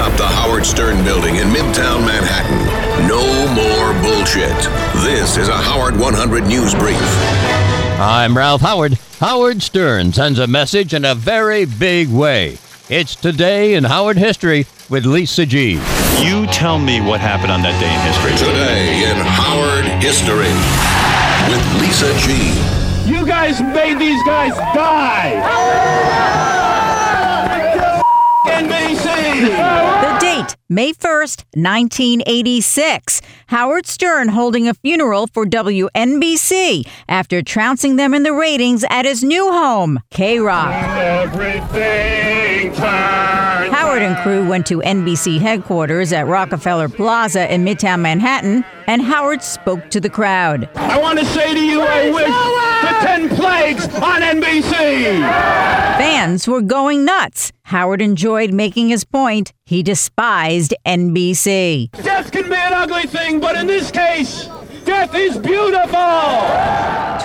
atop the Howard Stern building in Midtown Manhattan. No more bullshit. This is a Howard 100 News Brief. I'm Ralph Howard. Howard Stern sends a message in a very big way. It's today in Howard history with Lisa G. You tell me what happened on that day in history. Today in Howard history with Lisa G. You guys made these guys die! May 1st, 1986. Howard Stern holding a funeral for WNBC after trouncing them in the ratings at his new home, K Rock. Howard and crew went to NBC headquarters at Rockefeller Plaza in Midtown Manhattan, and Howard spoke to the crowd. I want to say to you, I wish the ten plagues on NBC! Fans were going nuts. Howard enjoyed making his point. He despised NBC. Death can be an ugly thing, but in this case, death is beautiful!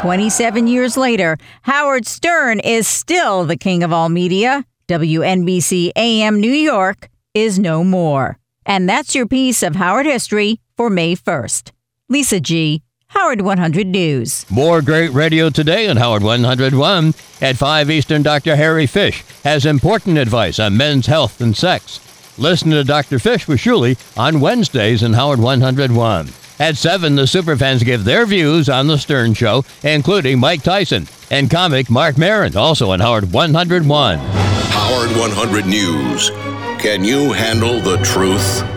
27 years later, Howard Stern is still the king of all media. WNBC AM New York is no more. And that's your piece of Howard history for May 1st. Lisa G., Howard 100 News. More great radio today on Howard 101. At 5 Eastern, Dr. Harry Fisch has important advice on men's health and sex. Listen to Dr. Fisch with Shuli on Wednesdays in Howard 101. At 7, the superfans give their views on The Stern Show, including Mike Tyson and comic Marc Maron, also on Howard 101. Howard 100 News. Can you handle the truth?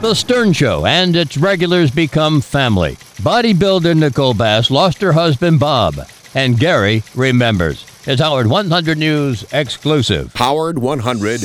The Stern Show and its regulars become family. Bodybuilder Nicole Bass lost her husband Bob, and Gary remembers. It's Howard 100 News exclusive. Howard 100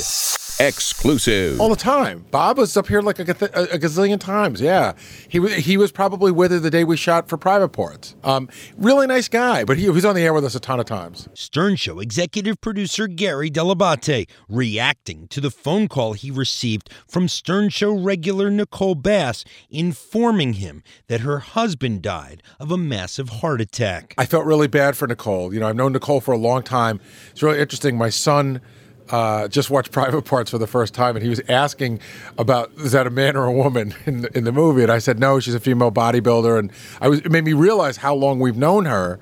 exclusive. all the time. Bob was up here like a, gath- a, a gazillion times. Yeah, he wa- he was probably with her the day we shot for Private Parts. Um, really nice guy, but he, he was on the air with us a ton of times. Stern Show executive producer Gary Dell'Abate reacting to the phone call he received from Stern Show regular Nicole Bass informing him that her husband died of a massive heart attack. I felt really bad for Nicole. You know, I've known Nicole for a long time. It's really interesting. My son uh, just watched Private Parts for the first time, and he was asking about is that a man or a woman in the, in the movie, and I said no, she's a female bodybuilder, and I was it made me realize how long we've known her.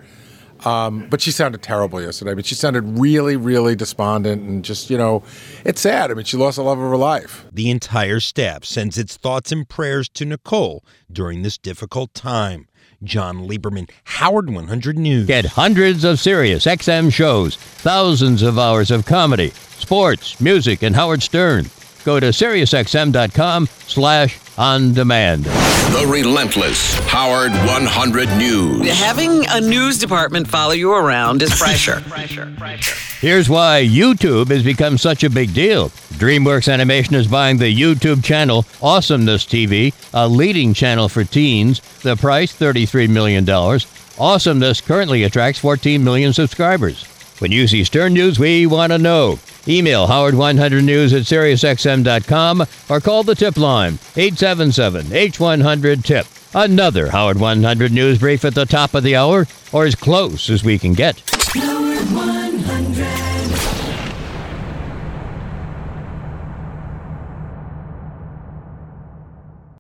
Um, but she sounded terrible yesterday. I mean, she sounded really, really despondent, and just you know, it's sad. I mean, she lost the love of her life. The entire staff sends its thoughts and prayers to Nicole during this difficult time. Jon Leiberman, Howard 100 News. Get hundreds of Sirius XM shows, thousands of hours of comedy, sports, music, and Howard Stern. Go to SiriusXM.com slash on demand. The relentless Howard 100 News. Having a news department follow you around is pressure. pressure, pressure. Here's why YouTube has become such a big deal. DreamWorks Animation is buying the YouTube channel Awesomeness TV, a leading channel for teens. The price, $33 million. Awesomeness currently attracts 14 million subscribers. When you see Stern News, we want to know. Email Howard100News at SiriusXM.com or call the tip line 877-H100-TIP. Another Howard 100 News brief at the top of the hour or as close as we can get.